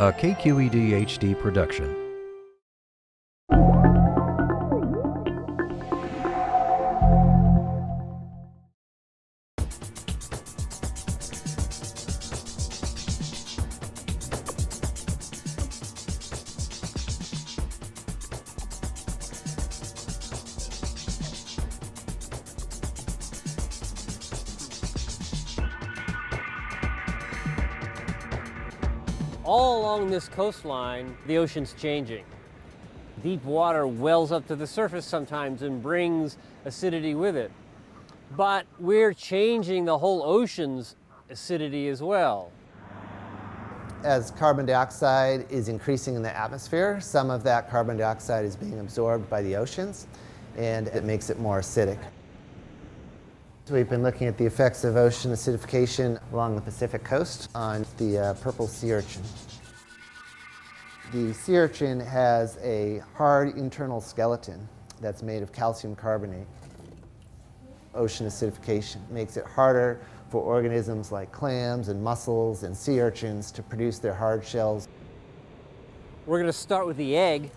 A KQED HD production. All along this coastline, the ocean's changing. Deep water wells up to the surface sometimes and brings acidity with it. But we're changing the whole ocean's acidity as well. As carbon dioxide is increasing in the atmosphere, some of that carbon dioxide is being absorbed by the oceans and it makes it more acidic. We've been looking at the effects of ocean acidification along the Pacific coast on the uh, purple sea urchin. The sea urchin has a hard internal skeleton that's made of calcium carbonate. Ocean acidification makes it harder for organisms like clams and mussels and sea urchins to produce their hard shells. We're going to start with the egg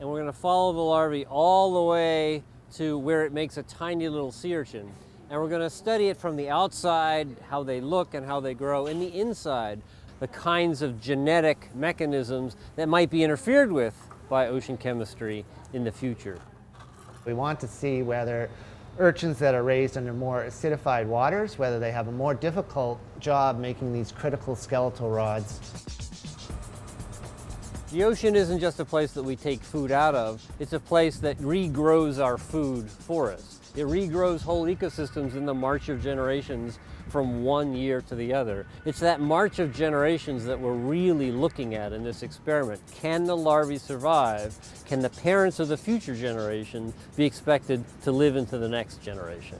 and we're going to follow the larvae all the way to where it makes a tiny little sea urchin. And we're going to study it from the outside, how they look and how they grow, and the inside, the kinds of genetic mechanisms that might be interfered with by ocean chemistry in the future. We want to see whether urchins that are raised under more acidified waters, whether they have a more difficult job making these critical skeletal rods. The ocean isn't just a place that we take food out of, it's a place that regrows our food for us. It regrows whole ecosystems in the march of generations from one year to the other. It's that march of generations that we're really looking at in this experiment. Can the larvae survive? Can the parents of the future generation be expected to live into the next generation?